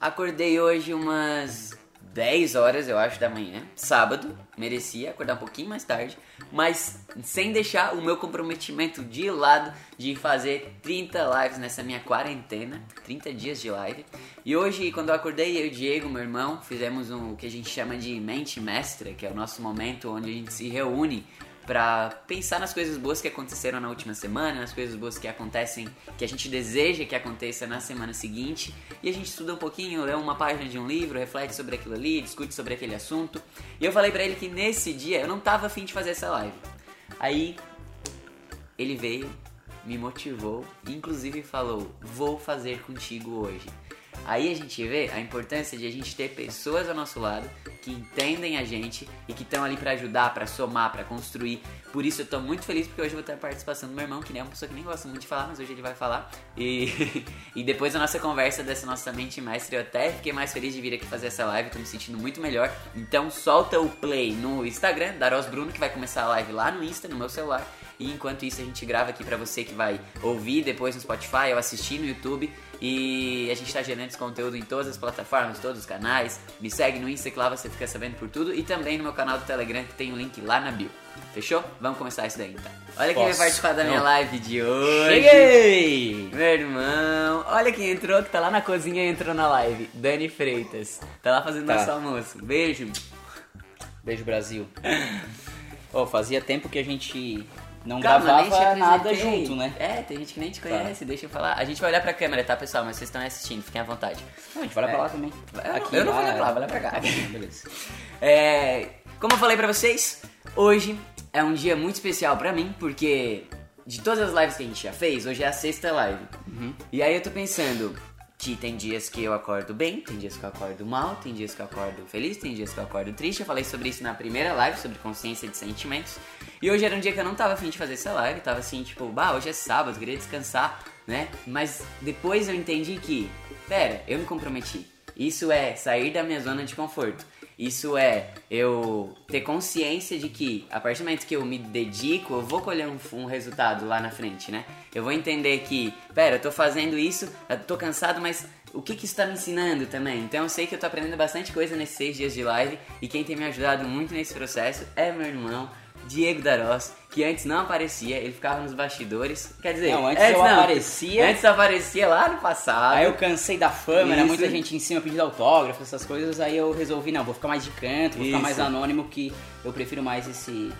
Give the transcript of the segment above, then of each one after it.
Acordei hoje umas 10 horas, eu acho, da manhã, sábado. Merecia acordar um pouquinho mais tarde, mas sem deixar o meu comprometimento de lado de fazer 30 lives nessa minha quarentena, 30 dias de live. E hoje, quando eu acordei, eu e o Diego, meu irmão, fizemos um, o que a gente chama de mente mestra, que é o nosso momento onde a gente se reúne para pensar nas coisas boas que aconteceram na última semana, nas coisas boas que acontecem, que a gente deseja que aconteça na semana seguinte, e a gente estuda um pouquinho, lê uma página de um livro, reflete sobre aquilo ali, discute sobre aquele assunto. E eu falei para ele que nesse dia eu não tava afim de fazer essa live. Aí ele veio, me motivou, inclusive falou: "Vou fazer contigo hoje". Aí a gente vê a importância de a gente ter pessoas ao nosso lado que entendem a gente e que estão ali para ajudar, para somar, para construir. Por isso eu tô muito feliz porque hoje eu vou ter a participação do meu irmão, que nem é uma pessoa que nem gosta muito de falar, mas hoje ele vai falar. E, e depois da nossa conversa dessa nossa mente mestre, eu até fiquei mais feliz de vir aqui fazer essa live, tô me sentindo muito melhor. Então solta o play no Instagram, Daros Bruno, que vai começar a live lá no Insta, no meu celular. E enquanto isso a gente grava aqui para você que vai ouvir depois no Spotify ou assistir no YouTube. E a gente tá gerando esse conteúdo em todas as plataformas, todos os canais. Me segue no Insta que lá você fica sabendo por tudo. E também no meu canal do Telegram que tem o um link lá na bio. Fechou? Vamos começar isso daí então. Olha quem vai participar da minha Não. live de hoje. Cheguei! Meu irmão. Olha quem entrou, que tá lá na cozinha e entrou na live. Dani Freitas. Tá lá fazendo tá. nosso almoço. Beijo. Beijo, Brasil. oh, fazia tempo que a gente não Calma, gravava nada junto, né? É, tem gente que nem te tá. conhece, tá. deixa eu falar. A gente vai olhar pra câmera, tá, pessoal? Mas vocês estão assistindo, fiquem à vontade. Não, a gente vai olhar é. pra lá também. Eu Aqui, eu não vou olhar pra lá, vou olhar pra cá. Beleza. É, como eu falei pra vocês, hoje é um dia muito especial pra mim, porque de todas as lives que a gente já fez, hoje é a sexta live. Uhum. E aí eu tô pensando, que tem dias que eu acordo bem, tem dias que eu acordo mal, tem dias que eu acordo feliz, tem dias que eu acordo triste. Eu falei sobre isso na primeira live, sobre consciência de sentimentos. E hoje era um dia que eu não tava afim de fazer essa live, tava assim, tipo, bah, hoje é sábado, queria descansar, né? Mas depois eu entendi que, pera, eu me comprometi. Isso é sair da minha zona de conforto. Isso é eu ter consciência de que a partir do momento que eu me dedico, eu vou colher um, um resultado lá na frente, né? Eu vou entender que, pera, eu tô fazendo isso, eu tô cansado, mas o que, que isso está me ensinando também. Então eu sei que eu tô aprendendo bastante coisa nesses seis dias de live e quem tem me ajudado muito nesse processo é meu irmão, Diego Daros, que antes não aparecia, ele ficava nos bastidores. Quer dizer, não, antes, antes eu não, aparecia. Antes aparecia lá no passado. Aí eu cansei da fama, Isso. era muita gente em cima pedindo autógrafo, essas coisas. Aí eu resolvi, não, vou ficar mais de canto, vou Isso. ficar mais anônimo, que eu prefiro mais esse.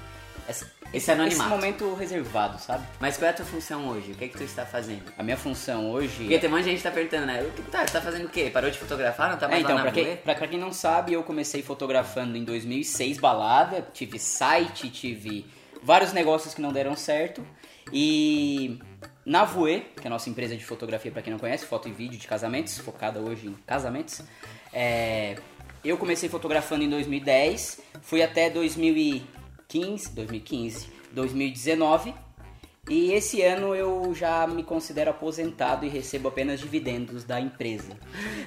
Esse, esse anonimato. Esse momento reservado, sabe? Mas qual é a tua função hoje? O que é que tu está fazendo? A minha função hoje. Porque tem um monte de gente tá perguntando, né? O que tá, tá fazendo o quê? Parou de fotografar? Não tá mais é, então, lá na pra quem, pra, pra quem não sabe, eu comecei fotografando em 2006 balada, tive site, tive vários negócios que não deram certo. E na Voe, que é a nossa empresa de fotografia, para quem não conhece, foto e vídeo de casamentos, focada hoje em casamentos, é, eu comecei fotografando em 2010, fui até 2015, 2015, 2019 e esse ano eu já me considero aposentado e recebo apenas dividendos da empresa.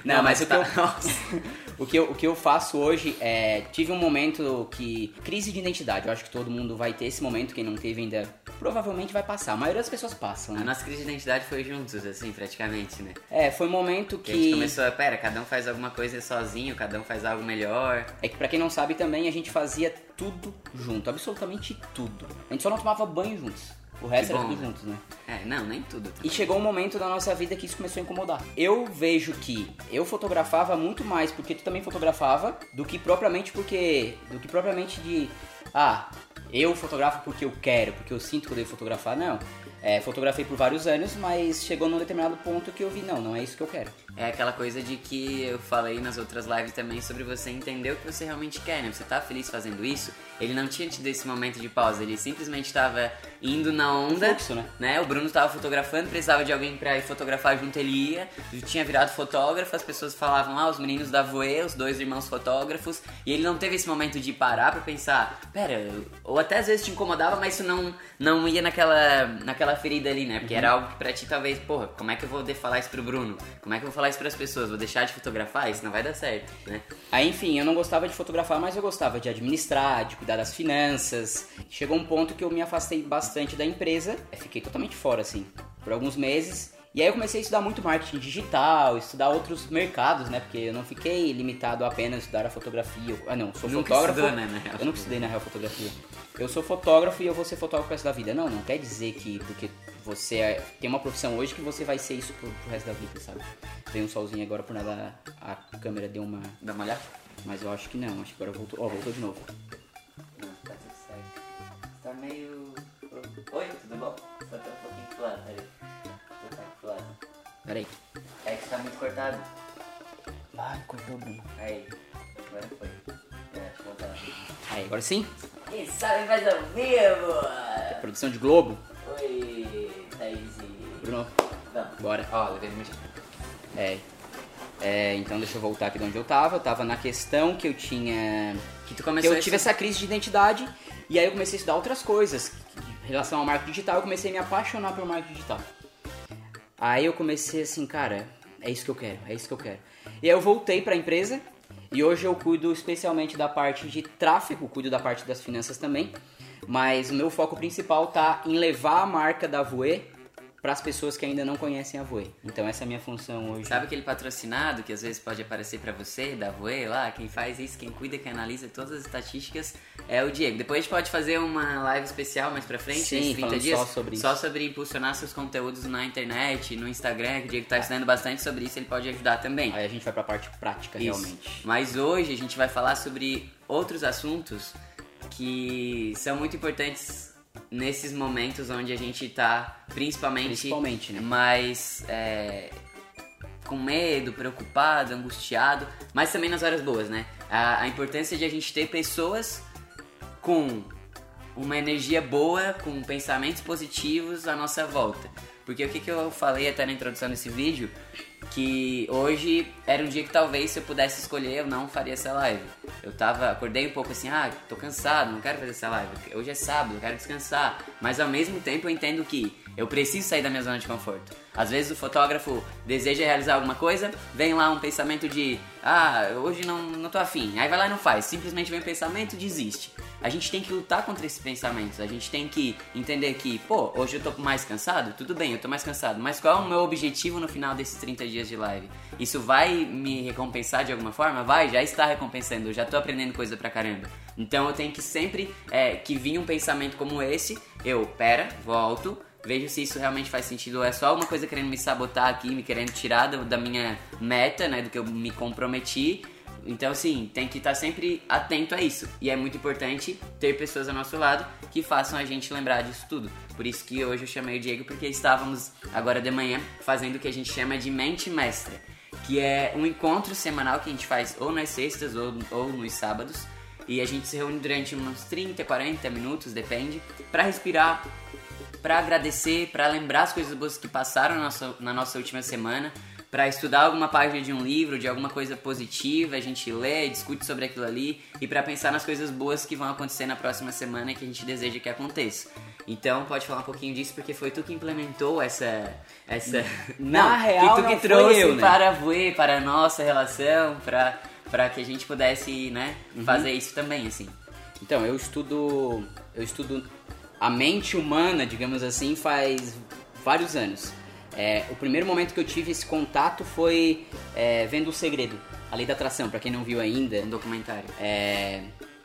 Não, Não mas, mas tá... o, que eu, o, que eu, o que eu faço hoje é. Tive um momento que. Crise de identidade. Eu acho que todo mundo vai ter esse momento. Quem não teve ainda provavelmente vai passar. A maioria das pessoas passam. Né? A nossa crise de identidade foi juntos, assim, praticamente, né? É, foi um momento que. que... A gente começou a. Pera, cada um faz alguma coisa sozinho, cada um faz algo melhor. É que pra quem não sabe também, a gente fazia tudo junto, absolutamente tudo. A gente só não tomava banho juntos. O resto era tudo juntos, né? É, não, nem tudo. Também. E chegou um momento da nossa vida que isso começou a incomodar. Eu vejo que eu fotografava muito mais porque tu também fotografava do que propriamente porque. do que propriamente de. Ah, eu fotografo porque eu quero, porque eu sinto que eu devo fotografar. Não. É, fotografei por vários anos, mas chegou num determinado ponto que eu vi, não, não é isso que eu quero. É aquela coisa de que eu falei nas outras lives também sobre você entender o que você realmente quer, né? Você tá feliz fazendo isso? Ele não tinha tido esse momento de pausa, ele simplesmente estava indo na onda. Fluxo, né? né? O Bruno estava fotografando, precisava de alguém para ir fotografar junto, ele ia. Tinha virado fotógrafo, as pessoas falavam, ah, os meninos da Voe, os dois irmãos fotógrafos. E ele não teve esse momento de parar para pensar, pera, ou até às vezes te incomodava, mas isso não, não ia naquela, naquela ferida ali, né? Porque uhum. era algo que pra ti talvez, porra, como é que eu vou falar isso pro Bruno? Como é que eu vou falar isso pras pessoas? Vou deixar de fotografar? Isso não vai dar certo, né? Aí, enfim, eu não gostava de fotografar, mas eu gostava de administrar, de cuidar das finanças. Chegou um ponto que eu me afastei bastante da empresa, fiquei totalmente fora, assim, por alguns meses. E aí eu comecei a estudar muito marketing digital, estudar outros mercados, né? Porque eu não fiquei limitado a apenas estudar a fotografia. Ah, não, sou Nunca fotógrafo. estudou, né, na real. Eu nunca estudei na real fotografia. Eu sou fotógrafo e eu vou ser fotógrafo pro resto da vida. Não, não quer dizer que porque você é- tem uma profissão hoje que você vai ser isso pro, pro resto da vida, sabe? Veio um solzinho agora por nada a câmera deu uma. Dá uma olhada? Mas eu acho que não, acho que agora voltou. Ó, voltou de novo. Oi, tudo bom? Só tá um pouquinho pro lado, peraí. Vou botar aqui pro lado. Peraí. É que tá muito cortado. Ai, cortou, Bruno. Aí, agora foi. É, deixa eu voltar. Aí, agora sim? Quem sabe faz ao vivo! Produção de Globo. Oi, Thaís e... Bruno, Vamos. bora. Ó, levei muito. É. É, então deixa eu voltar aqui de onde eu tava. Eu tava na questão que eu tinha. Que tu Que começou eu tive essa crise de identidade e aí eu comecei a estudar outras coisas. Em relação ao marketing digital, eu comecei a me apaixonar pelo marketing digital. Aí eu comecei assim, cara, é isso que eu quero, é isso que eu quero. E aí eu voltei pra empresa e hoje eu cuido especialmente da parte de tráfego, cuido da parte das finanças também. Mas o meu foco principal tá em levar a marca da Voe para as pessoas que ainda não conhecem a Voe. Então essa é a minha função hoje. Sabe aquele patrocinado que às vezes pode aparecer pra você, da Voe lá? Quem faz isso, quem cuida, quem analisa todas as estatísticas é o Diego. Depois a gente pode fazer uma live especial mais pra frente, Sim, nesses 30 falando dias. só sobre Só isso. sobre impulsionar seus conteúdos na internet, no Instagram, que o Diego tá estudando bastante sobre isso, ele pode ajudar também. Aí a gente vai pra parte prática Isso. realmente. Mas hoje a gente vai falar sobre outros assuntos que são muito importantes nesses momentos onde a gente tá principalmente, Principalmente, né? mais é, com medo, preocupado, angustiado, mas também nas horas boas, né? A, a importância de a gente ter pessoas com uma energia boa, com pensamentos positivos à nossa volta. Porque o que, que eu falei até na introdução desse vídeo, que hoje era um dia que talvez se eu pudesse escolher eu não faria essa live. Eu tava, acordei um pouco assim, ah, tô cansado, não quero fazer essa live. Hoje é sábado, eu quero descansar. Mas ao mesmo tempo eu entendo que eu preciso sair da minha zona de conforto. Às vezes o fotógrafo deseja realizar alguma coisa, vem lá um pensamento de, ah, hoje não, não tô afim. Aí vai lá e não faz. Simplesmente vem o pensamento e desiste. A gente tem que lutar contra esses pensamentos. A gente tem que entender que, pô, hoje eu tô mais cansado? Tudo bem, eu tô mais cansado. Mas qual é o meu objetivo no final desses 30 dias de live? Isso vai me recompensar de alguma forma? Vai, já está recompensando. Eu já tô aprendendo coisa pra caramba. Então eu tenho que sempre é, que vir um pensamento como esse, eu, pera, volto, vejo se isso realmente faz sentido ou é só alguma coisa querendo me sabotar aqui, me querendo tirar do- da minha meta, né, do que eu me comprometi. Então, assim, tem que estar sempre atento a isso. E é muito importante ter pessoas ao nosso lado que façam a gente lembrar disso tudo. Por isso que hoje eu chamei o Diego, porque estávamos agora de manhã fazendo o que a gente chama de mente mestra, que é um encontro semanal que a gente faz ou nas sextas ou, ou nos sábados. E a gente se reúne durante uns 30, 40 minutos, depende, para respirar, para agradecer, para lembrar as coisas boas que passaram na nossa, na nossa última semana, para estudar alguma página de um livro, de alguma coisa positiva, a gente lê, discute sobre aquilo ali e para pensar nas coisas boas que vão acontecer na próxima semana que a gente deseja que aconteça. Então, pode falar um pouquinho disso porque foi tu que implementou essa essa Na real, que tu que não trouxe eu, né? para a Voe, para a nossa relação, para para que a gente pudesse, né, Uhum. fazer isso também assim. Então, eu estudo. Eu estudo a mente humana, digamos assim, faz vários anos. É, o primeiro momento que eu tive esse contato foi é, vendo o segredo, a lei da atração, pra quem não viu ainda. Um documentário. É,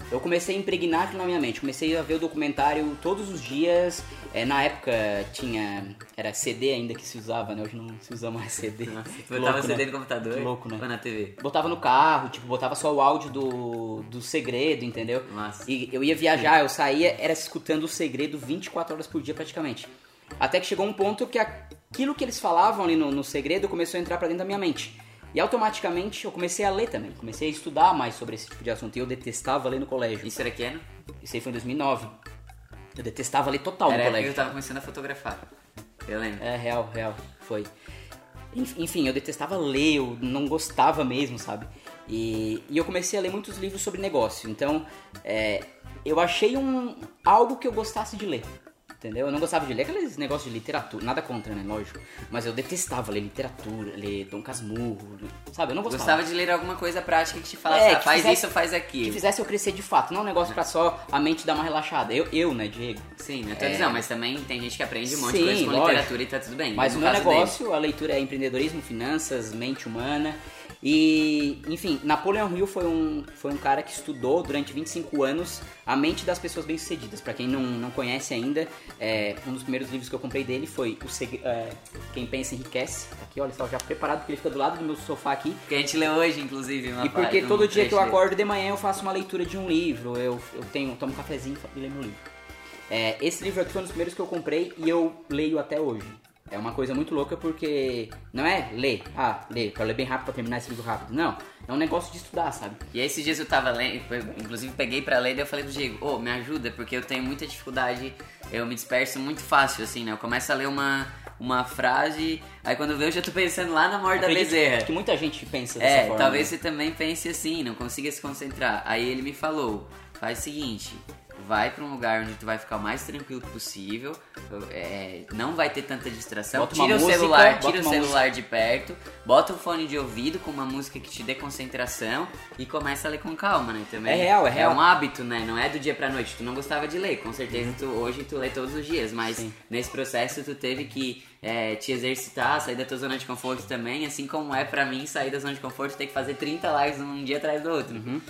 eu comecei a impregnar aquilo na minha mente. Comecei a ver o documentário todos os dias. É, na época tinha. Era CD ainda que se usava, né? Hoje não se usa mais CD. Nossa, tu Louco, botava né? CD no computador Que louco, né? ou na TV? Botava no carro, tipo, botava só o áudio do, do segredo, entendeu? Massa. E eu ia viajar, eu saía, era escutando o segredo 24 horas por dia praticamente. Até que chegou um ponto que aquilo que eles falavam ali no, no segredo começou a entrar pra dentro da minha mente. E automaticamente eu comecei a ler também, comecei a estudar mais sobre esse tipo de assunto. E eu detestava ler no colégio. Isso era que ano? Isso aí foi em 2009. Eu detestava ler total Era no colégio. eu tava começando a fotografar. Eu lembro. É, real, real, foi. Enf- Enfim, eu detestava ler, eu não gostava mesmo, sabe? E, e eu comecei a ler muitos livros sobre negócio. Então, é, eu achei um, algo que eu gostasse de ler. Entendeu? Eu não gostava de ler aqueles negócios de literatura, nada contra, né? Lógico. Mas eu detestava ler literatura, ler Dom Casmurro, sabe? Eu não gostava. Gostava de ler alguma coisa prática que te falasse, É, ah, que faz fizesse- isso, faz Que aquilo. fizesse eu crescer de fato, não um negócio pra só a mente dar uma relaxada. Eu, eu né, Diego? Sim, não é É. não, mas também tem gente que aprende um monte de Sim, coisa com lógico. literatura e tá tudo bem. Mas o meu caso dele. negócio, a leitura é empreendedorismo, finanças, mente humana. E, enfim, Napoleon Hill foi um, foi um cara que estudou durante 25 anos a mente das pessoas bem-sucedidas. Pra quem não, não conhece ainda, é, um dos primeiros livros que eu comprei dele foi o Seg- é, Quem Pensa Enriquece. Tá Aqui, olha, estava já preparado, porque ele fica do lado do meu sofá aqui. Que a gente lê hoje, inclusive. E porque um todo dia que eu acordo de manhã eu faço uma leitura de um livro, eu, eu tenho, tomo um cafezinho e leio um livro. É, esse livro aqui foi um dos primeiros que eu comprei e eu leio até hoje. É uma coisa muito louca porque não é ler, ah, ler, quero ler bem rápido pra terminar esse livro rápido. Não, é um negócio de estudar, sabe? E esses dias eu tava lendo, inclusive peguei pra ler, daí eu falei pro Diego, ô, me ajuda, porque eu tenho muita dificuldade, eu me disperso muito fácil, assim, né? Eu começo a ler uma, uma frase, aí quando eu vejo eu já tô pensando lá na morte da bezerra. que muita gente pensa dessa É, forma. talvez né? você também pense assim, não consiga se concentrar. Aí ele me falou, faz o seguinte, vai pra um lugar onde tu vai ficar o mais tranquilo possível, é, não vai ter tanta distração, Bota tira o música, celular, tira o celular de perto, bota um fone de ouvido com uma música que te dê concentração e começa a ler com calma, né? Também É real, é real. É um hábito, né? Não é do dia pra noite. Tu não gostava de ler, com certeza tu, hoje tu lê todos os dias, mas Sim. nesse processo tu teve que é, te exercitar, sair da tua zona de conforto também, assim como é pra mim sair da zona de conforto ter que fazer 30 lives um dia atrás do outro. Uhum.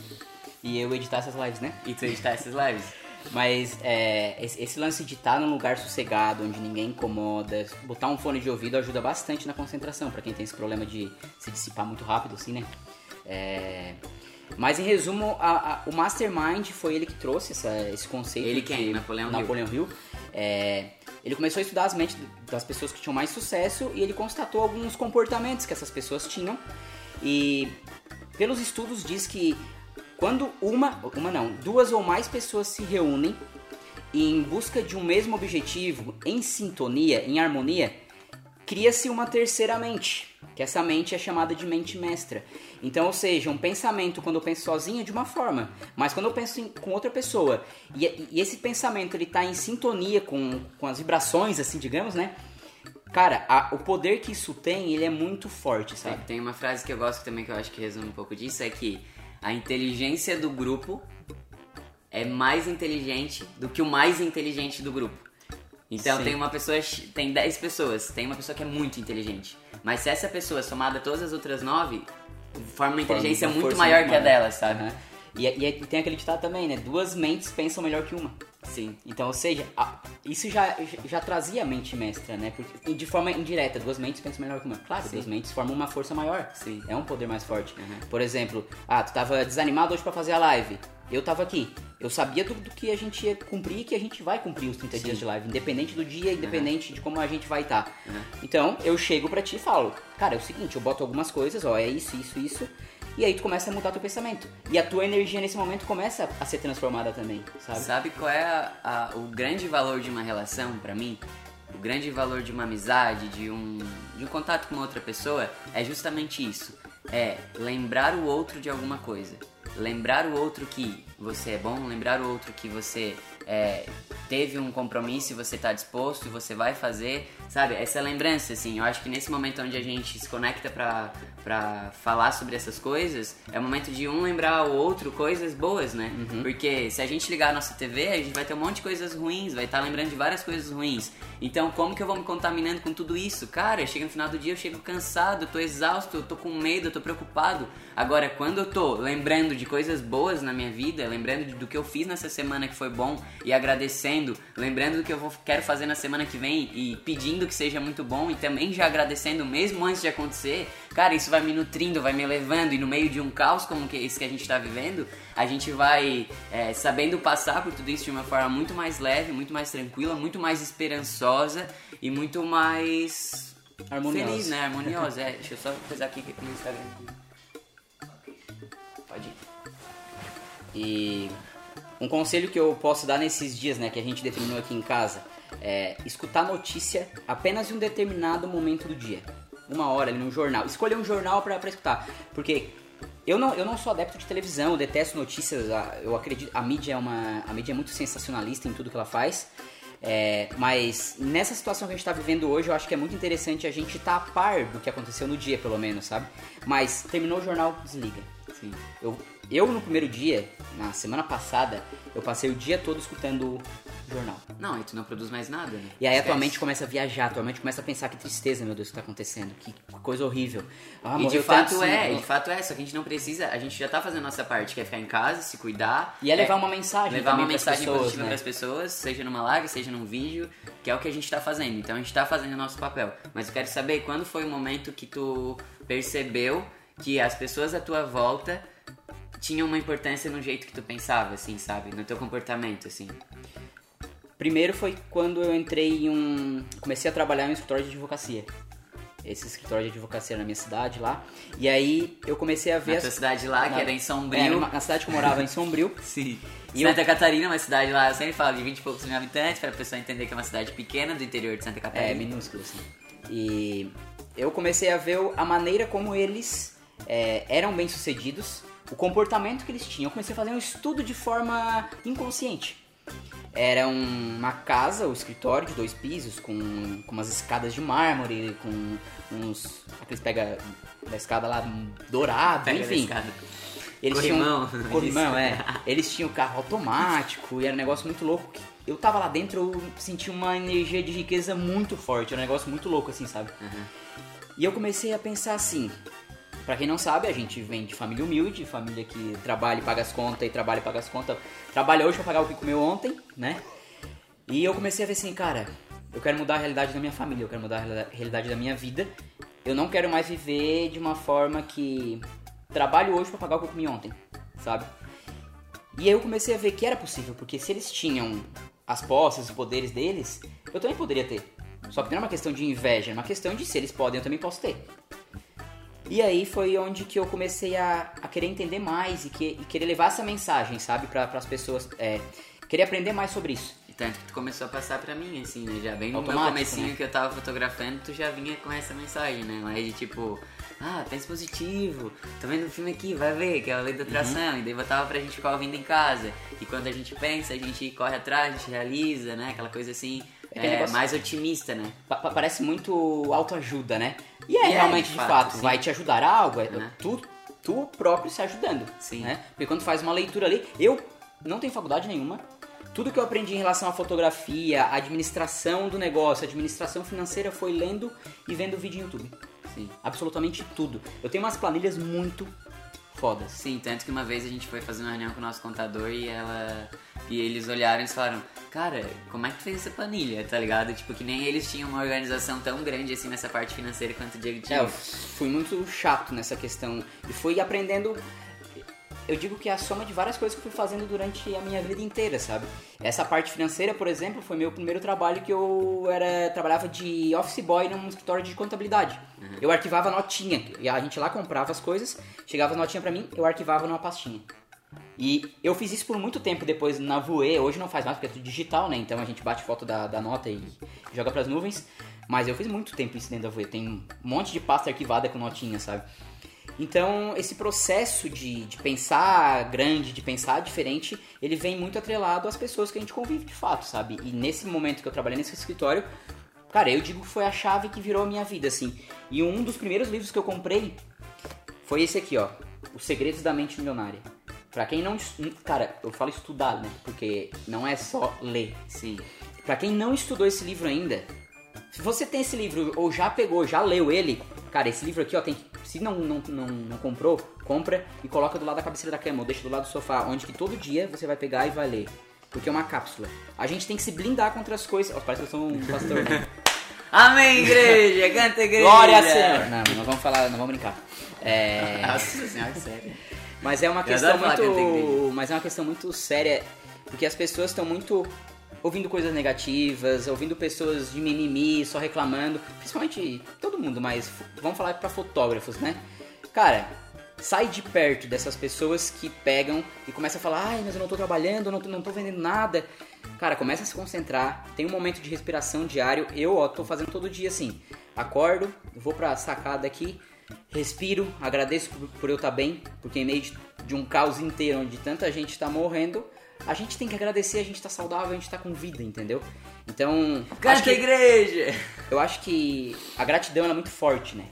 E eu editar essas lives, né? E tu editar essas lives. Mas é, esse, lance de estar num lugar sossegado, onde ninguém incomoda, botar um fone de ouvido ajuda bastante na concentração, pra quem tem esse problema de se dissipar muito rápido, assim, né? É, mas em resumo, a- a- o Mastermind foi ele que trouxe essa- esse conceito. Ele quem? de Napoleão Hill? Napoleão Hill. É, ele começou a estudar as mentes das pessoas que tinham mais sucesso e ele constatou alguns comportamentos que essas pessoas tinham. E pelos estudos diz que quando uma, uma não, duas ou mais pessoas se reúnem em busca de um mesmo objetivo, em sintonia, em harmonia, cria-se uma terceira mente, que essa mente é chamada de mente mestra. Então, ou seja, um pensamento quando eu penso sozinho é de uma forma, mas quando eu penso em- com outra pessoa e, e esse pensamento ele tá em sintonia com, com as vibrações, assim, digamos, né? Cara, a- o poder que isso tem, ele é muito forte, sabe? tem uma frase que eu gosto também que eu acho que resume um pouco disso, é que a inteligência do grupo é mais inteligente do que o mais inteligente do grupo. Então Sim. tem uma pessoa, tem 10 pessoas, tem uma pessoa que é muito inteligente. Mas se essa pessoa somada a todas as outras 9, forma uma inteligência Uma muito maior que a dela, sabe? Aham. E, e- e tem aquele ditado também, né? Duas mentes pensam melhor que uma. Sim. Então, ou seja, a- isso já, já- trazia a mente mestra, né? Porque, e de forma indireta, duas mentes pensam melhor que uma. Claro, Sim. duas mentes formam uma força maior. Sim. É um poder mais forte. Uhum. Por exemplo, ah, tu tava desanimado hoje pra fazer a live. Eu tava aqui. Eu sabia do, do que a gente ia cumprir e que a gente vai cumprir os 30 dias de live. Independente do dia, independente de como a gente vai estar. Uhum. Então, eu chego pra ti e falo, cara, é o seguinte, eu boto algumas coisas, ó, é isso, isso, isso. E aí tu começa a mudar teu pensamento. E a tua energia nesse momento começa a ser transformada também, sabe? Sabe qual é a- a- o grande valor de uma relação pra mim? O grande valor de uma amizade, de um, de um contato com outra pessoa é justamente isso. É lembrar o outro de alguma coisa. Lembrar o outro que você é bom, lembrar o outro que você é, teve um compromisso e você tá disposto e você vai fazer, sabe? Essa lembrança, assim, eu acho que nesse momento onde a gente se conecta pra, pra falar sobre essas coisas, é o momento de um lembrar ao outro coisas boas, né? Porque se a gente ligar a nossa TV, a gente vai ter um monte de coisas ruins, vai estar lembrando de várias coisas ruins. Então, como que eu vou me contaminando com tudo isso? Cara, chega no final do dia, eu chego cansado, eu tô exausto, eu tô com medo, eu tô preocupado. Agora, quando eu tô lembrando de coisas boas na minha vida, lembrando do que eu fiz nessa semana que foi bom e agradecendo, lembrando do que eu vou, quero fazer na semana que vem e pedindo que seja muito bom e também já agradecendo mesmo antes de acontecer, cara, isso vai me nutrindo, vai me levando e no meio de um caos como que esse que a gente tá vivendo, a gente vai é, sabendo passar por tudo isso de uma forma muito mais leve, muito mais tranquila, muito mais esperançosa e muito mais Harmoniosa. feliz, né? Harmoniosa. É, deixa eu só coisar aqui no Instagram. Pode ir. E um conselho que eu posso dar nesses dias, né, que a gente determinou aqui em casa, é escutar notícia apenas em um determinado momento do dia. Uma hora ali no jornal. Escolher um jornal pra escutar. Porque eu não, eu não sou adepto de televisão, eu detesto notícias. Eu acredito. A mídia é uma. A mídia é muito sensacionalista em tudo que ela faz. É, mas nessa situação que a gente está vivendo hoje, eu acho que é muito interessante a gente estar tá a par do que aconteceu no dia, pelo menos, sabe? Mas terminou o jornal, desliga. Eu, eu no primeiro dia, na semana passada, eu passei o dia todo escutando jornal. Não, aí tu não produz mais nada, né? E aí Esquece. a tua mente começa a viajar, a tua mente começa a pensar que tristeza, meu Deus, que tá acontecendo, que coisa horrível. Ah, E de fato tanto, é, sim. de fato é, só que a gente não precisa, a gente já tá fazendo a nossa parte, que é ficar em casa, se cuidar. E é levar uma mensagem Levar uma pras mensagem pessoas, positiva né? para as pessoas, seja numa live, seja num vídeo, que é o que a gente tá fazendo. Então a gente tá fazendo o nosso papel. Mas eu quero saber quando foi o momento que tu percebeu que as pessoas à tua volta tinham uma importância no jeito que tu pensava, assim, sabe? No teu comportamento, assim. Primeiro foi quando eu entrei em um. Comecei a trabalhar em um escritório de advocacia. Esse escritório de advocacia na minha cidade lá. E aí eu comecei a ver. Na as- cidade lá, que na- era em Sombrio. É, na cidade que eu morava em Sombrio. Sim. E Santa Catarina, uma cidade lá, eu sempre falo de 20 e poucos mil habitantes, para a pessoa entender que é uma cidade pequena do interior de Santa É, Catarina. minúsculo, assim. E eu comecei a ver a maneira como eles é, eram bem sucedidos, o comportamento que eles tinham. Eu comecei a fazer um estudo de forma inconsciente. Era um- uma casa, o escritório de dois pisos, com, com umas escadas de mármore, com uns. Aqueles pega da escada lá dourado, Pega enfim. Eles Corrimão, tinham. Corrimão, é. Eles tinham carro automático e era um negócio muito louco. Eu tava lá dentro, eu senti uma energia de riqueza muito forte. Era um negócio muito louco, assim, sabe? E eu comecei a pensar assim. Pra quem não sabe, a gente vem de família humilde, família que trabalha e paga as contas e trabalha e paga as contas. Trabalha hoje pra pagar o que comeu ontem, né? E eu comecei a ver assim, cara, eu quero mudar a realidade da minha família, eu quero mudar a reali- realidade da minha vida. Eu não quero mais viver de uma forma que trabalho hoje pra pagar o que eu comi ontem, sabe? E aí eu comecei a ver que era possível, porque se eles tinham as posses, os poderes deles, eu também poderia ter. Só que não é uma questão de inveja, é uma questão de se eles podem, eu também posso ter. E aí foi onde que eu comecei a, a querer entender mais e, que- e querer levar essa mensagem, sabe, para as pessoas. É, querer aprender mais sobre isso. E tanto que tu começou a passar pra mim, assim, né? Já bem no meu Automático, comecinho né? que eu tava fotografando, tu já vinha com essa mensagem, né? Mas de tipo, ah, pensa positivo, tô vendo o filme aqui, vai ver, que é a lei da atração. Uhum. E daí botava pra gente ficar ouvindo em casa. E quando a gente pensa, a gente corre atrás, a gente realiza, né? Aquela coisa assim, é, negócio- mais otimista, né? Pa- parece muito autoajuda, né? E é E é, realmente, de de fato, fato, vai te ajudar a algo, é Né? tu, tu próprio se ajudando. Sim. Né? Porque quando faz uma leitura ali, eu não tenho faculdade nenhuma. Tudo que eu aprendi em relação à fotografia, à administração do negócio, à administração financeira foi lendo e vendo vídeo no YouTube. Sim. Absolutamente tudo. Eu tenho umas planilhas muito fodas. Sim, tanto que uma vez a gente foi fazer uma reunião com o nosso contador e ela. E eles olharam e falaram, cara, como é que tu fez essa planilha, tá ligado? Tipo, que nem eles tinham uma organização tão grande assim nessa parte financeira quanto o Diego É, tinha. eu fui muito chato nessa questão e fui aprendendo. Eu digo que é a soma de várias coisas que eu fui fazendo durante a minha vida inteira, sabe? Essa parte financeira, por exemplo, foi meu primeiro trabalho que eu era trabalhava de office boy num escritório de contabilidade. Eu arquivava notinha, e a gente lá comprava as coisas, chegava a notinha pra mim, eu arquivava numa pastinha. E eu fiz isso por muito tempo depois na Voe, hoje não faz mais porque é tudo digital, né? Então a gente bate foto da, da nota e joga pras nuvens. Mas eu fiz muito tempo isso dentro da Voe, tem um monte de pasta arquivada com notinha, sabe? Então esse processo de, de pensar grande, de pensar diferente, ele vem muito atrelado às pessoas que a gente convive de fato, sabe? E nesse momento que eu trabalhei nesse escritório, cara, eu digo que foi a chave que virou a minha vida, assim. E um dos primeiros livros que eu comprei foi esse aqui, ó. Os Segredos da Mente Milionária. Pra quem não. Cara, eu falo estudar, né? Porque não é só ler. Sim. Pra quem não estudou esse livro ainda, se você tem esse livro ou já pegou, já leu ele, cara, esse livro aqui, ó, tem que. Se não, não, não, não comprou, compra e coloca do lado da cabeceira da cama, ou deixa do lado do sofá, onde que todo dia você vai pegar e vai ler. Porque é uma cápsula. A gente tem que se blindar contra as coisas. Ó, parece que eu sou um pastor. né? Amém, igreja! Canta igreja! Glória a Senhor! Não, não vamos falar, não vamos brincar. É. Nossa senhora, sério. Mas é uma Eu questão muito. Mas é uma questão muito séria. Porque as pessoas estão muito ouvindo coisas negativas, ouvindo pessoas de mimimi, só reclamando. Principalmente todo mundo, mas vamos falar pra fotógrafos, né? Cara, sai de perto dessas pessoas que pegam e começam a falar, ai, mas eu não tô trabalhando, não tô, não tô vendendo nada. Cara, começa a se concentrar, tem um momento de respiração diário. Eu, ó, tô fazendo todo dia assim. Acordo, vou pra sacada aqui, respiro, agradeço por, por eu estar bem, porque em meio de, de um caos inteiro onde tanta gente está morrendo, a gente tem que agradecer, a gente tá saudável, a gente tá com vida, entendeu? Então, Canta que, igreja! eu acho que a gratidão é muito forte, né?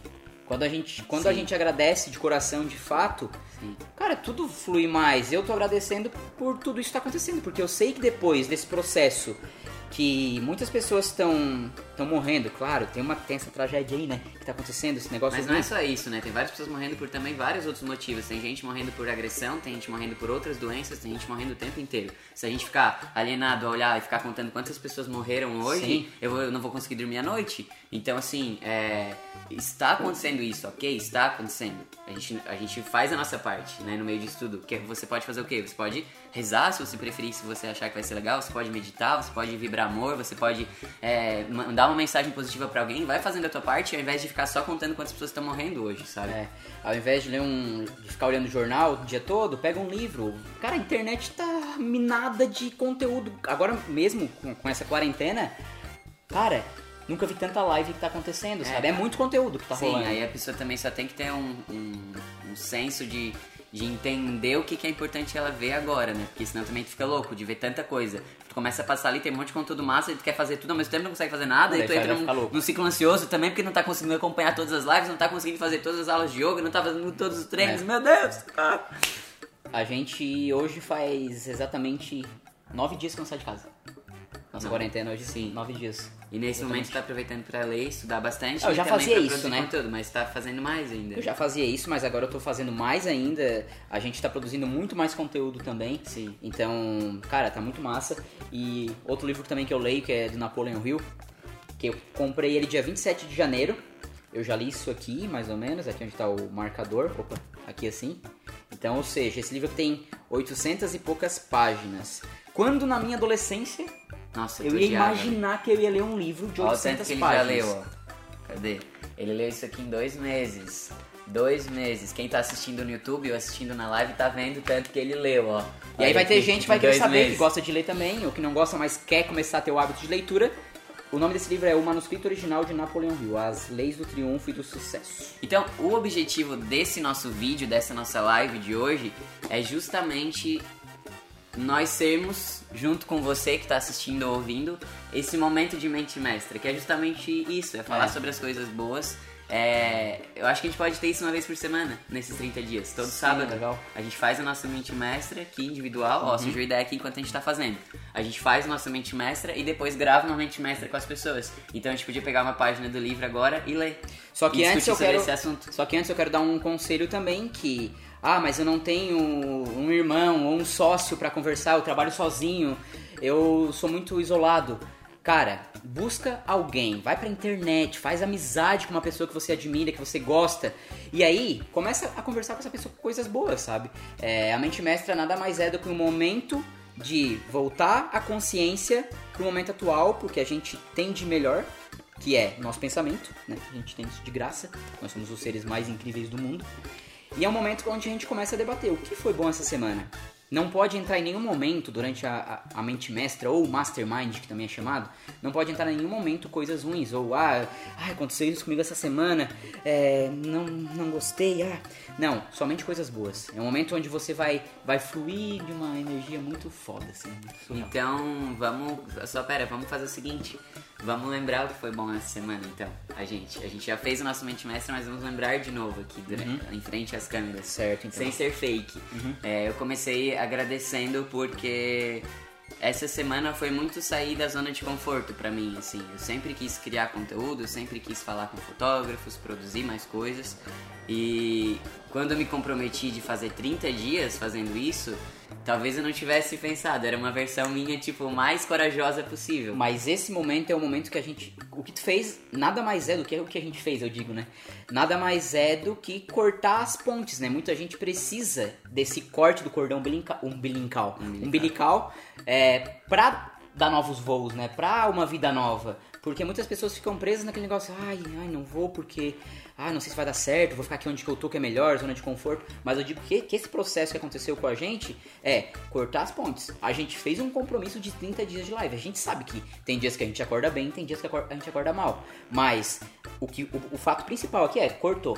Quando a gente, quando a gente agradece de coração, de fato, Sim. cara, tudo flui mais. Eu tô agradecendo por tudo isso que tá acontecendo, porque eu sei que depois desse processo que muitas pessoas estão estão morrendo, claro, tem uma tem essa tragédia aí, né, que tá acontecendo, esse negócio Mas não é só isso, né? Tem várias pessoas morrendo por também vários outros motivos. Tem gente morrendo por agressão, tem gente morrendo por outras doenças, tem gente morrendo o tempo inteiro. Se a gente ficar alienado a olhar e ficar contando quantas pessoas morreram hoje, Sim. eu, vou- eu não vou conseguir dormir à noite. Então, assim, é, está acontecendo isso, ok? Está acontecendo. A gente, a gente faz a nossa parte, né? No meio disso tudo. Que você pode fazer o quê? Você pode rezar, se você preferir, se você achar que vai ser legal. Você pode meditar, você pode vibrar amor, você pode é, mandar uma mensagem positiva pra alguém. Vai fazendo a tua parte ao invés de ficar só contando quantas pessoas estão morrendo hoje, sabe? É, ao invés de ler um. de ficar olhando jornal o dia todo, pega um livro. Cara, a internet tá minada de conteúdo. Agora mesmo, com, com essa quarentena, cara, nunca vi tanta live que tá acontecendo, É. sabe? É muito conteúdo que tá Sim, rolando. aí a pessoa também só tem que ter um, um, um senso de, de entender o que, que é importante ela ver agora, né? Porque senão também tu fica louco de ver tanta coisa. Tu começa a passar ali, tem um monte de conteúdo massa e tu quer fazer tudo ao mesmo tempo, não consegue fazer nada, Daí e tu entra num, num ciclo ansioso também, porque não tá conseguindo acompanhar todas as lives, não tá conseguindo fazer todas as aulas de yoga, não tá fazendo todos os treinos, É. meu Deus! A gente hoje faz exatamente nove dias que não sai de casa. Nossa Não. quarentena hoje, Sim. nove dias. E nesse Exatamente. momento tá aproveitando pra ler, estudar bastante Eu e já também fazia isso, né? conteúdo, mas tá fazendo mais ainda. Eu já fazia isso, mas agora eu tô fazendo mais ainda. A gente tá produzindo muito mais conteúdo também. Sim. Então, cara, tá muito massa. E outro livro também que eu leio, que é do Napoleon Hill, que eu comprei ele dia 27 de janeiro. Eu já li isso aqui, mais ou menos, aqui onde tá o marcador. Opa, aqui assim. Então, ou seja, esse livro tem 800 e poucas páginas. Quando na minha adolescência, Nossa, eu tô ia imaginar que eu ia ler um livro de Olha o tanto 800 que ele páginas. já leu, ó. Cadê? Ele leu isso aqui em dois meses. Dois meses. Quem tá assistindo no YouTube ou assistindo na live tá vendo o tanto que ele leu, ó. E aí Olha vai ter gente que vai querer saber, meses. que gosta de ler também, ou que não gosta, mas quer começar a ter o hábito de leitura. O nome desse livro é O Manuscrito Original de Napoleão Hill, As Leis do Triunfo e do Sucesso. Então, o objetivo desse nosso vídeo, dessa nossa live de hoje, é justamente nós sermos, junto com você que está assistindo ou ouvindo, esse momento de mente mestra, que é justamente isso, é falar É. sobre as coisas boas. É, eu acho que a gente pode ter isso uma vez por semana, nesses 30 dias. Todo Sim, sábado legal. a gente faz a nossa mente mestra aqui, individual. Ó, surgiu a ideia aqui enquanto a gente tá fazendo. A gente faz a nossa mente mestra e depois grava uma mente mestra com as pessoas. Então a gente podia pegar uma página do livro agora e ler. Só que antes eu quero. esse assunto. Só que antes eu quero dar um conselho também que. Ah, mas eu não tenho um irmão ou um sócio pra conversar, eu trabalho sozinho, eu sou muito isolado. Cara, busca alguém, vai pra internet, faz amizade com uma pessoa que você admira, que você gosta. E aí, começa a conversar com essa pessoa com coisas boas, sabe? É, a mente mestra nada mais é do que um momento de voltar a consciência pro momento atual, porque a gente tem de melhor, que é nosso pensamento, né? A gente tem isso de graça, nós somos os seres mais incríveis do mundo. E é um momento onde a gente começa a debater o que foi bom essa semana. Não pode entrar em nenhum momento durante a, a, a mente mestra ou mastermind, que também é chamado, não pode entrar em nenhum momento coisas ruins, ou ah, ah aconteceu isso comigo essa semana, é, não, não gostei, ah. Não, somente coisas boas. É um momento onde você vai, vai fluir de uma energia muito foda, assim. surreal. Então, vamos. Só pera, vamos fazer o seguinte. Vamos lembrar o que foi bom essa semana, então. A gente. A gente já fez o nosso mente mestra, mas vamos lembrar de novo aqui, durante, em frente às câmeras. Certo, então. Sem ser fake. É, eu comecei agradecendo porque essa semana foi muito sair da zona de conforto pra mim, assim. Eu sempre quis criar conteúdo, eu sempre quis falar com fotógrafos, produzir mais coisas. E quando eu me comprometi de fazer 30 dias fazendo isso, talvez eu não tivesse pensado. Era uma versão minha, tipo, mais corajosa possível. Mas esse momento é o momento que a gente. O que tu fez nada mais é do que o que a gente fez, eu digo, né? Nada mais é do que cortar as pontes, né? Muita gente precisa desse corte do cordão umbilica- umbilical. Umbilical. Umbilical é, pra dar novos voos, né? Pra uma vida nova. Porque muitas pessoas ficam presas naquele negócio, ai, ai, não vou porque, ah, não sei se vai dar certo, vou ficar aqui onde que eu tô que é melhor, zona de conforto. Mas eu digo que, que esse processo que aconteceu com a gente é cortar as pontes. A gente fez um compromisso de 30 dias de live. A gente sabe que tem dias que a gente acorda bem, tem dias que a gente acorda mal. Mas o, que, o, o fato principal aqui é, cortou.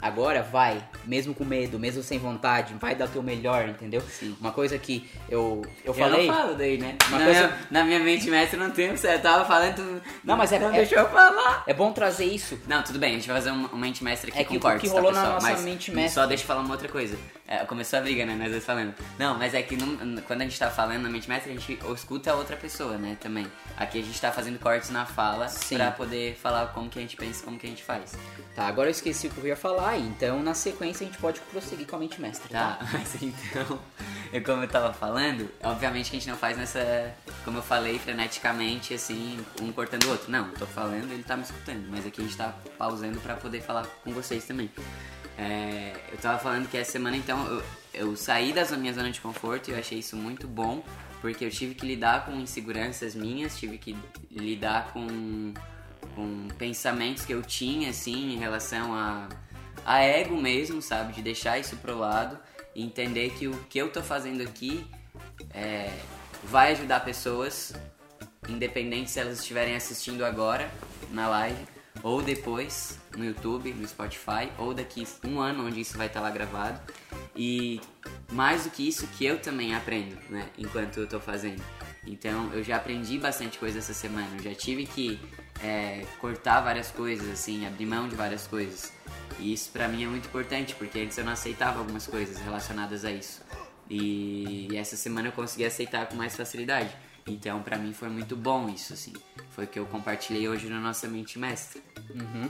Agora vai, mesmo com medo, mesmo sem vontade, vai dar o teu melhor, entendeu? Sim. Uma coisa que eu, eu Eu falei. não falo daí, né? Uma na, coisa- minha, na minha mente mestre não tem, você tava falando. tu- Não, mas é- Não é- deixou eu falar. É bom trazer isso. Não, tudo bem, a gente vai fazer um, um mente mestre aqui É que com o cortes, que tá, rolou na pessoal? nossa mas mente mestre- Só deixa eu falar uma outra coisa. É, começou a briga, né? Nós dois falando. Não, mas é que não- quando a gente tá falando na mente mestre, a gente escuta a outra pessoa, né? Também. Aqui a gente tá fazendo cortes na fala Sim. pra poder falar como que a gente pensa, como que a gente faz. Tá, agora eu esqueci o que eu ia falar, então na sequência a gente pode prosseguir com a mente mestre, tá? Tá, mas então, eu, como eu tava falando, obviamente que a gente não faz nessa, como eu falei, freneticamente, assim, um cortando o outro. Não, eu tô falando, ele tá me escutando, mas aqui a gente tá pausando pra poder falar com vocês também. É, eu tava falando que essa semana, então, eu, eu saí da minha zona de conforto e eu achei isso muito bom, porque eu tive que lidar com inseguranças minhas, tive que lidar com, com pensamentos que eu tinha, assim, em relação a a ego mesmo, sabe? De deixar isso pro lado e entender que o que eu tô fazendo aqui é, vai ajudar pessoas, independente se elas estiverem assistindo agora na live ou depois no YouTube, no Spotify ou daqui um ano onde isso vai estar lá gravado. E mais do que isso, que eu também aprendo, né? Enquanto eu tô fazendo. Então eu já aprendi bastante coisa essa semana. Eu já tive que é, cortar várias coisas, assim, abrir mão de várias coisas. E isso pra mim é muito importante, porque antes eu não aceitava algumas coisas relacionadas a isso. E, e essa semana eu consegui aceitar com mais facilidade. Então pra mim foi muito bom isso, assim. Foi o que eu compartilhei hoje na nossa mente mestra.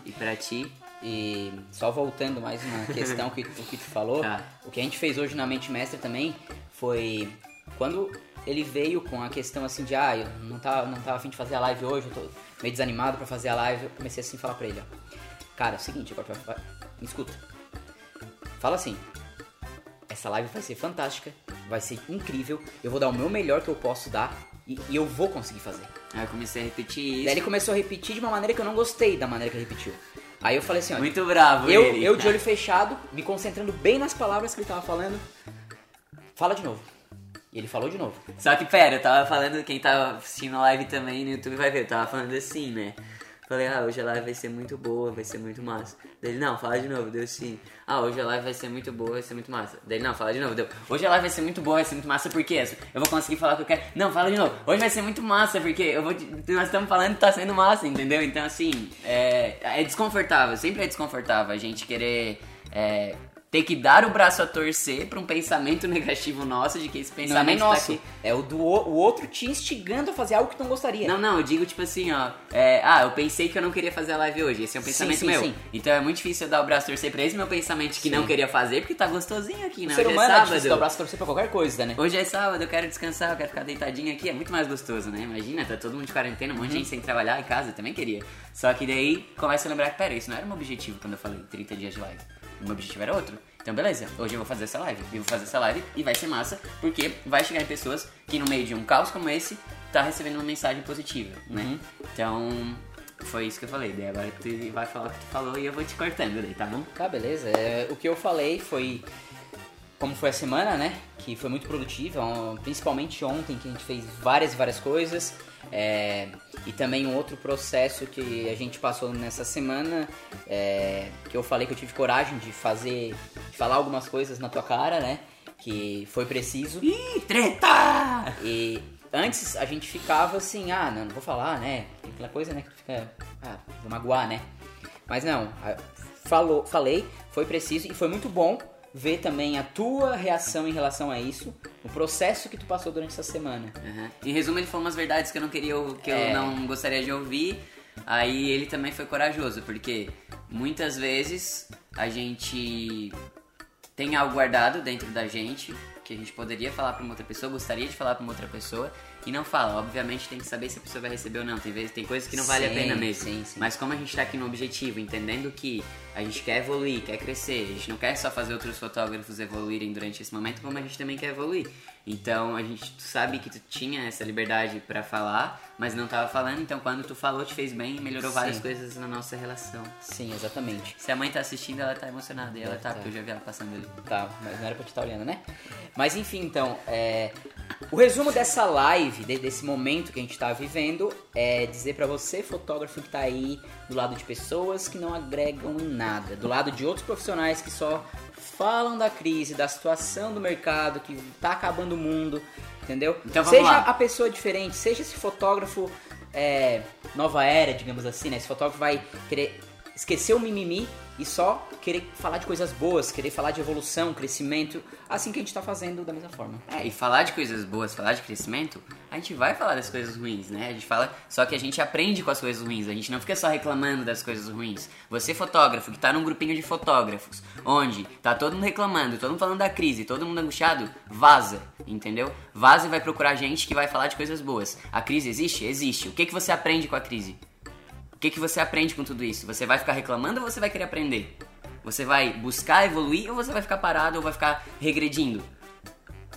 E pra ti, E só voltando mais uma questão que, o que tu falou, Tá. o que a gente fez hoje na Mente Mestra também foi quando ele veio com a questão assim de ah, eu não tava, não tava afim de fazer a live hoje, eu tô meio desanimado pra fazer a live, eu comecei assim a falar pra ele, ó. Cara, é o seguinte, agora vai- me escuta. Fala assim, essa live vai ser fantástica, vai ser incrível, eu vou dar o meu melhor que eu posso dar e, e eu vou conseguir fazer. aí eu comecei a repetir isso. Daí ele começou a repetir de uma maneira que eu não gostei da maneira que ele repetiu. Aí eu falei assim, ó, Muito bravo eu, ele. eu de olho fechado, me concentrando bem nas palavras que ele tava falando. Fala de novo. E ele falou de novo. Só que pera, eu tava falando, quem tava assistindo a live também no YouTube vai ver, eu tava falando assim, né? Falei, ah, hoje a live vai ser muito boa, vai ser muito massa. Daí ele, não, fala de novo, deu sim. Ah, hoje a live vai ser muito boa, vai ser muito massa. Daí ele, não, fala de novo, deu. Hoje a live vai ser muito boa, vai ser muito massa, por quê? Eu vou conseguir falar o que eu quero. Não, fala de novo. Hoje vai ser muito massa, porque eu vou. Nós estamos falando tá sendo massa, entendeu? Então, assim, é, é desconfortável, sempre é desconfortável a gente querer. é, ter que dar o braço a torcer pra um pensamento negativo nosso de que esse Não é pensamento tá nosso. aqui. É o do o outro te instigando a fazer algo que tu não gostaria. Não, não, eu digo tipo assim, ó. é, ah, eu pensei que eu não queria fazer a live hoje. Esse é um Sim, pensamento sim, meu. sim. Então é muito difícil eu dar o braço a torcer pra esse meu pensamento que Sim. não queria fazer, porque tá gostosinho aqui, né? o ser Hoje humano é é sábado. difícil dar o braço a torcer pra qualquer coisa, né? Hoje é sábado, eu quero descansar, eu quero ficar deitadinho aqui. É muito mais gostoso, né? Imagina, tá todo mundo de quarentena, um monte de Uhum. gente sem trabalhar em casa, eu também queria. Só que daí começa a lembrar que, pera, isso não era meu objetivo quando eu falei 30 dias de live. O meu objetivo era outro. Então, beleza, hoje eu vou fazer essa live. E vou fazer essa live e vai ser massa, porque vai chegar em pessoas que no meio de um caos como esse, tá recebendo uma mensagem positiva, né? Uhum. Então, foi isso que eu falei. Daí agora tu vai falar o que tu falou e eu vou te cortando daí, tá bom? Tá, beleza. É, o que eu falei foi como foi a semana, né? Que foi muito produtiva, principalmente ontem que a gente fez várias e várias coisas. É, e também um outro processo que a gente passou nessa semana, é, que eu falei que eu tive coragem de fazer, de falar algumas coisas na tua cara, né? Que foi preciso. Ih, treta! E antes a gente ficava assim, ah, não, não vou falar, né? Tem aquela coisa, né, que fica, ah, vou magoar, né? Mas não, falou, falei, foi preciso e foi muito bom ver também a tua reação em relação a isso, o processo que tu passou durante essa semana. Uhum. Em resumo, ele falou umas verdades que eu não queria, que É. eu não gostaria de ouvir. Aí ele também foi corajoso, porque muitas vezes a gente tem algo guardado dentro da gente que a gente poderia falar pra uma outra pessoa, gostaria de falar pra uma outra pessoa e não fala. Obviamente tem que saber se a pessoa vai receber ou não. Tem vezes tem coisas que não vale a Sim, pena mesmo. sim, sim. Mas como a gente tá aqui no objetivo, entendendo que a gente quer evoluir, quer crescer, a gente não quer só fazer outros fotógrafos evoluírem durante esse momento, como a gente também quer evoluir. Então a gente sabe que tu tinha essa liberdade pra falar, mas não tava falando, então quando tu falou te fez bem e melhorou várias Sim. coisas na nossa relação. Sim, exatamente. Se a mãe tá assistindo, ela tá emocionada. E ela tá, tá. porque eu já vi ela passando ali. Tá, mas não era pra te estar olhando, né? Mas enfim, então, é, O resumo dessa live, de- desse momento que a gente tá vivendo, é dizer pra você, fotógrafo que tá aí do lado de pessoas que não agregam em nada, do lado de outros profissionais que só falam da crise, da situação do mercado, que tá acabando o mundo, entendeu? Então seja lá. a pessoa diferente, seja esse fotógrafo é, nova era, digamos assim, né? Esse fotógrafo vai querer esquecer o mimimi e só querer falar de coisas boas, querer falar de evolução, crescimento, assim que a gente tá fazendo da mesma forma. É, e falar de coisas boas, falar de crescimento, a gente vai falar das coisas ruins, né? A gente fala, só que a gente aprende com as coisas ruins, a gente não fica só reclamando das coisas ruins. Você, fotógrafo, que tá num grupinho de fotógrafos, onde tá todo mundo reclamando, todo mundo falando da crise, todo mundo angustiado, vaza, entendeu? Vaza e vai procurar gente que vai falar de coisas boas. A crise existe? Existe. O que, que você aprende com a crise? Que, que você aprende com tudo isso? Você vai ficar reclamando ou você vai querer aprender? Você vai buscar evoluir ou você vai ficar parado ou vai ficar regredindo?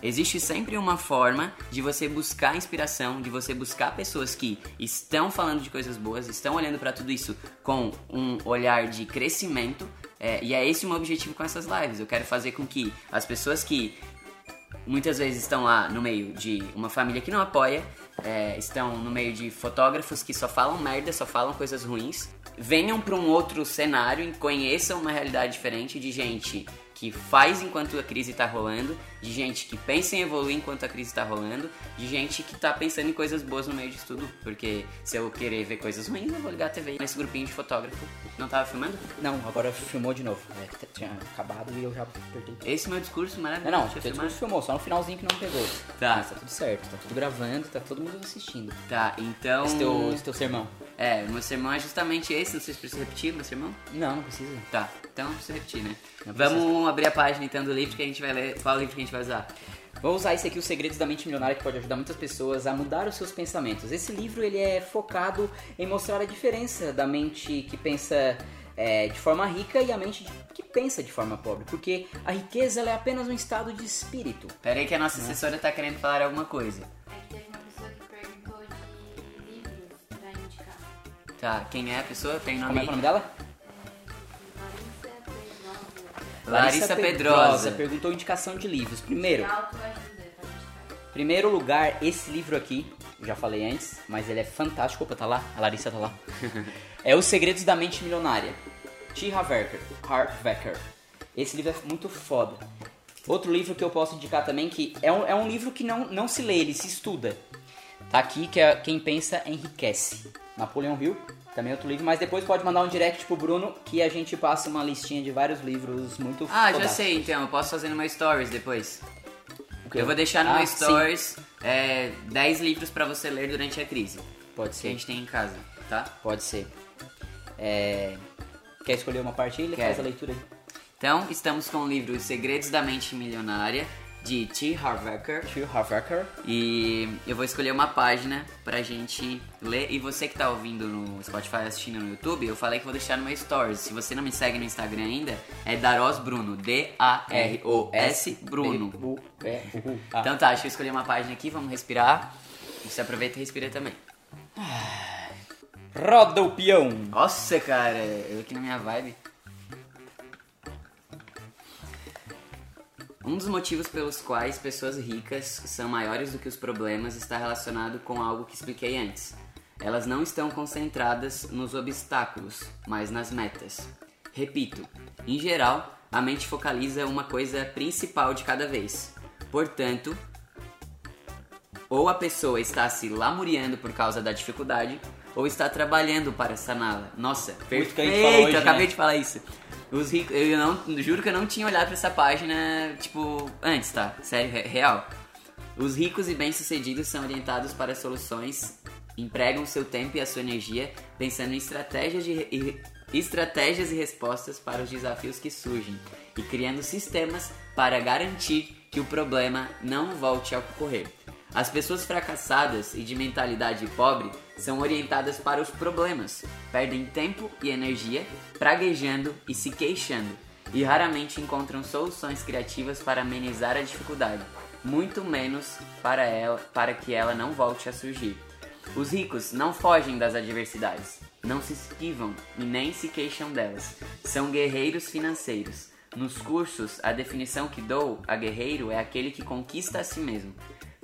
Existe sempre uma forma de você buscar inspiração, de você buscar pessoas que estão falando de coisas boas, estão olhando para tudo isso com um olhar de crescimento. é, e é esse o meu objetivo com essas lives. Eu quero fazer com que as pessoas que muitas vezes estão lá no meio de uma família que não apoia, é, estão no meio de fotógrafos que só falam merda, só falam coisas ruins, venham para um outro cenário e conheçam uma realidade diferente de gente que faz enquanto a crise tá rolando, de gente que pensa em evoluir enquanto a crise tá rolando, de gente que tá pensando em coisas boas no meio disso tudo, porque se eu querer ver coisas ruins, eu vou ligar a TV nesse grupinho de fotógrafo. Não tava filmando? Não, agora filmou de novo. É, tinha acabado e eu já apertei. Esse meu discurso Não, maravilhoso. não, eu teu discurso filmou, só no finalzinho que não pegou. Tá. Mas tá tudo certo, tá tudo gravando, tá todo mundo assistindo. Tá, então. Esse teu, esse teu sermão? É, o meu sermão é justamente esse, não sei se precisa repetir o meu sermão. Não, não precisa. Tá, então não precisa repetir, né? Não Vamos abrir a página então do livro que a gente vai ler. Qual livro que a gente vai usar? Vou usar esse aqui, Os Segredos da Mente Milionária, que pode ajudar muitas pessoas a mudar os seus pensamentos. Esse livro ele é focado em mostrar a diferença da mente que pensa é, de forma rica e a mente de- que pensa de forma pobre. Porque a riqueza ela é apenas um estado de espírito. Pera aí que a nossa assessora tá querendo falar alguma coisa. É que teve uma pessoa que perguntou de livros pra indicar. Tá, quem é a pessoa? Tem nome Como é é o nome dela? Larissa Pedrosa. Larissa Pedrosa. perguntou indicação de livros. Primeiro, primeiro lugar, esse livro aqui, já falei antes, mas ele é fantástico. Opa, tá lá? A Larissa tá lá. é Os Segredos da Mente Milionária. T. Harvecker. Harvecker. Esse livro é muito foda. Outro livro que eu posso indicar também, que é um, é um livro que não, não se lê, ele se estuda. Tá aqui, que é Quem Pensa Enriquece. Napoleão Hill, também outro livro, mas depois pode mandar um direct pro Bruno que a gente passa uma listinha de vários livros muito Ah, já sei então, eu posso fazer no meu stories depois. Eu vou deixar no Ah, stories é, 10 livros pra você ler durante a crise. Pode Que a ser. gente tem em casa, tá? Pode ser. É, Quer escolher uma? Ele Quero. faz a leitura aí. Então, estamos com o livro Os Segredos da Mente Milionária, de T. Harvecker. Tio Harvecker. E eu vou escolher uma página pra gente ler. E você que tá ouvindo no Spotify, assistindo no YouTube, eu falei que vou deixar no meu stories. Se você não me segue no Instagram ainda, é Daros Bruno. D-A-R-O-S Bruno. Então tá, deixa eu escolher uma página aqui, vamos respirar. Você aproveita e respira também. Roda o peão. Nossa, cara, eu aqui na minha vibe. Um dos motivos pelos quais pessoas ricas são maiores do que os problemas está relacionado com algo que expliquei antes. Elas não estão concentradas nos obstáculos, mas nas metas. Repito, em geral, a mente focaliza uma coisa principal de cada vez. Portanto, ou a pessoa está se lamuriando por causa da dificuldade, ou está trabalhando para saná-la. Nossa, perfeito! hoje, eu acabei né? de falar isso. Os ricos, eu não, juro que eu não tinha olhado para essa página, tipo, antes, tá? Sério, re- real. Os ricos e bem-sucedidos são orientados para soluções, empregam seu tempo e a sua energia pensando em estratégias, de, estratégias e respostas para os desafios que surgem e criando sistemas para garantir que o problema não volte a ocorrer. As pessoas fracassadas e de mentalidade pobre são orientadas para os problemas, perdem tempo e energia praguejando e se queixando, e raramente encontram soluções criativas para amenizar a dificuldade, muito menos para ela, para que ela não volte a surgir. Os ricos não fogem das adversidades, não se esquivam e nem se queixam delas. São guerreiros financeiros. Nos cursos, a definição que dou a guerreiro é aquele que conquista a si mesmo.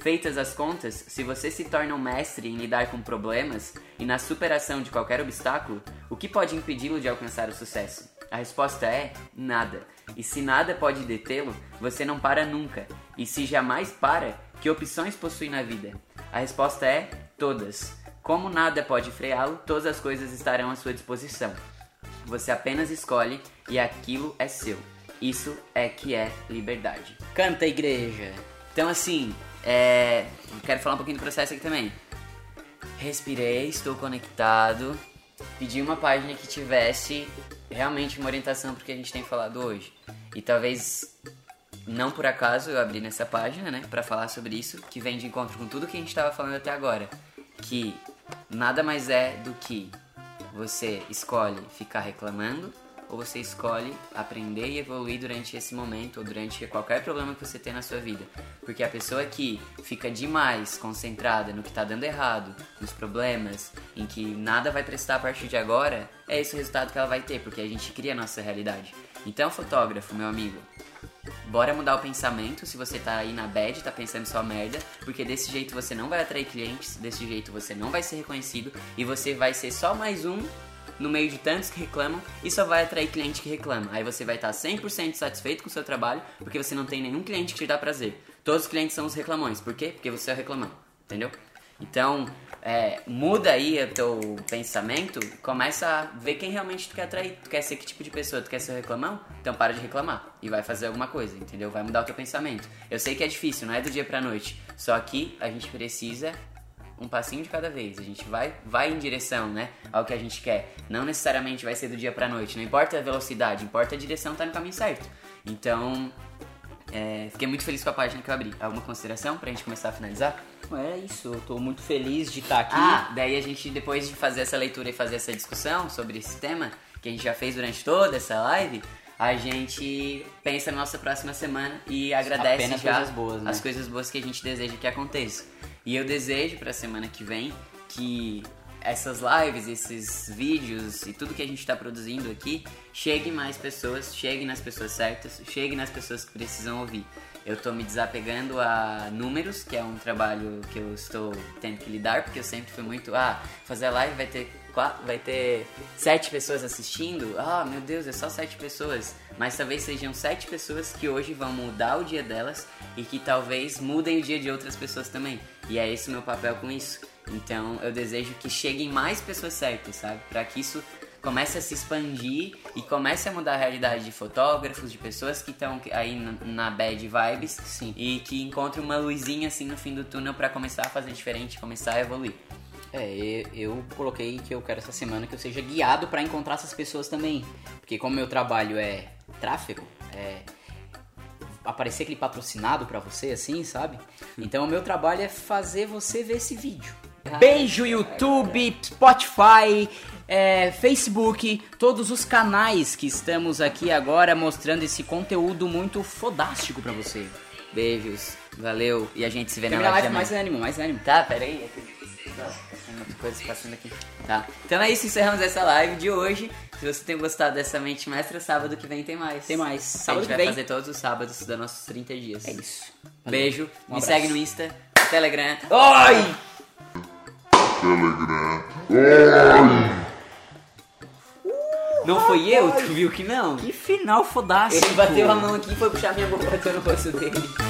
Feitas as contas, se você se torna um mestre em lidar com problemas e na superação de qualquer obstáculo, o que pode impedi-lo de alcançar o sucesso? A resposta é nada. E se nada pode detê-lo, você não para nunca. E se jamais para, que opções possui na vida? A resposta é todas. Como nada pode freá-lo, todas as coisas estarão à sua disposição. Você apenas escolhe e aquilo é seu. Isso é que é liberdade. Canta, igreja. Então, assim, é... quero falar um pouquinho do processo aqui também. Respirei, estou conectado. Pedi uma página que tivesse realmente uma orientação pro que a gente tem falado hoje. E talvez, não por acaso, eu abri nessa página, né, para falar sobre isso, que vem de encontro com tudo que a gente estava falando até agora. Que nada mais é do que você escolhe ficar reclamando ou você escolhe aprender e evoluir durante esse momento ou durante qualquer problema que você tem na sua vida. Porque a pessoa que fica demais concentrada no que está dando errado, nos problemas, em que nada vai prestar a partir de agora, é esse o resultado que ela vai ter, porque a gente cria a nossa realidade. Então, fotógrafo, meu amigo, Bora mudar o pensamento se você tá aí na bad, tá pensando só merda, porque desse jeito você não vai atrair clientes, desse jeito você não vai ser reconhecido e você vai ser só mais um no meio de tantos que reclamam e só vai atrair cliente que reclama. Aí você vai estar 100% satisfeito com o seu trabalho porque você não tem nenhum cliente que te dá prazer. Todos os clientes são os reclamões. Por quê? Porque você é o reclamão. Entendeu? Então, é, muda aí o teu pensamento, começa a ver quem realmente tu quer atrair. Tu quer ser que tipo de pessoa? Tu quer ser o reclamão? Então para de reclamar e vai fazer alguma coisa, entendeu? Vai mudar o teu pensamento. Eu sei que é difícil, não é do dia pra noite. Só que a gente precisa um passinho de cada vez. A gente vai, vai em direção, né, ao que a gente quer. Não necessariamente vai ser do dia pra noite. Não importa a velocidade, importa a direção tá no caminho certo. Então, é, fiquei muito feliz com a página que eu abri. Alguma consideração pra gente começar a finalizar? É isso, eu tô muito feliz de estar aqui. Ah, daí a gente, depois de fazer essa leitura e fazer essa discussão sobre esse tema, que a gente já fez durante toda essa live, a gente pensa na nossa próxima semana e agradece Apenas já coisas boas, né? as coisas boas que a gente deseja que aconteça. E eu desejo pra semana que vem que essas lives, esses vídeos e tudo que a gente está produzindo aqui chegue mais pessoas, chegue nas pessoas certas, chegue nas pessoas que precisam ouvir. Eu tô me desapegando a números, que é um trabalho que eu estou tendo que lidar, porque eu sempre fui muito, ah, fazer live vai ter quatro, vai ter sete pessoas assistindo, ah, meu Deus, é só sete pessoas. Mas talvez sejam sete pessoas que hoje vão mudar o dia delas e que talvez mudem o dia de outras pessoas também. E é esse o meu papel com isso. Então eu desejo que cheguem mais pessoas certas, sabe? Para que isso comece a se expandir e comece a mudar a realidade de fotógrafos, de pessoas que estão aí na, bad vibes Sim. e que encontrem uma luzinha assim no fim do túnel para começar a fazer diferente, começar a evoluir. É, eu coloquei que eu quero essa semana que eu seja guiado pra encontrar essas pessoas também. Porque como meu trabalho é tráfego, é aparecer aquele patrocinado pra você, assim, sabe? Então o meu trabalho é fazer você ver esse vídeo. Beijo, YouTube, Spotify, é, Facebook, todos os canais que estamos aqui agora mostrando esse conteúdo muito fodástico pra você. Beijos, valeu e a gente se vê na a live live mais mais ânimo, mais ânimo. Tá, peraí. é Tem muita coisa passando aqui. Tá. Então é isso, encerramos essa live de hoje. Se você tem gostado dessa mente mestra, sábado que vem tem mais. Tem mais. a Sábado gente que vai vem. fazer todos os sábados dos nossos 30 dias. É isso. Valeu. Beijo, Um me abraço. segue no Insta, Telegram. Oi! Não foi eu? Tu viu que não? Que final fodástico. Ele bateu a mão aqui e foi puxar minha boca no rosto dele.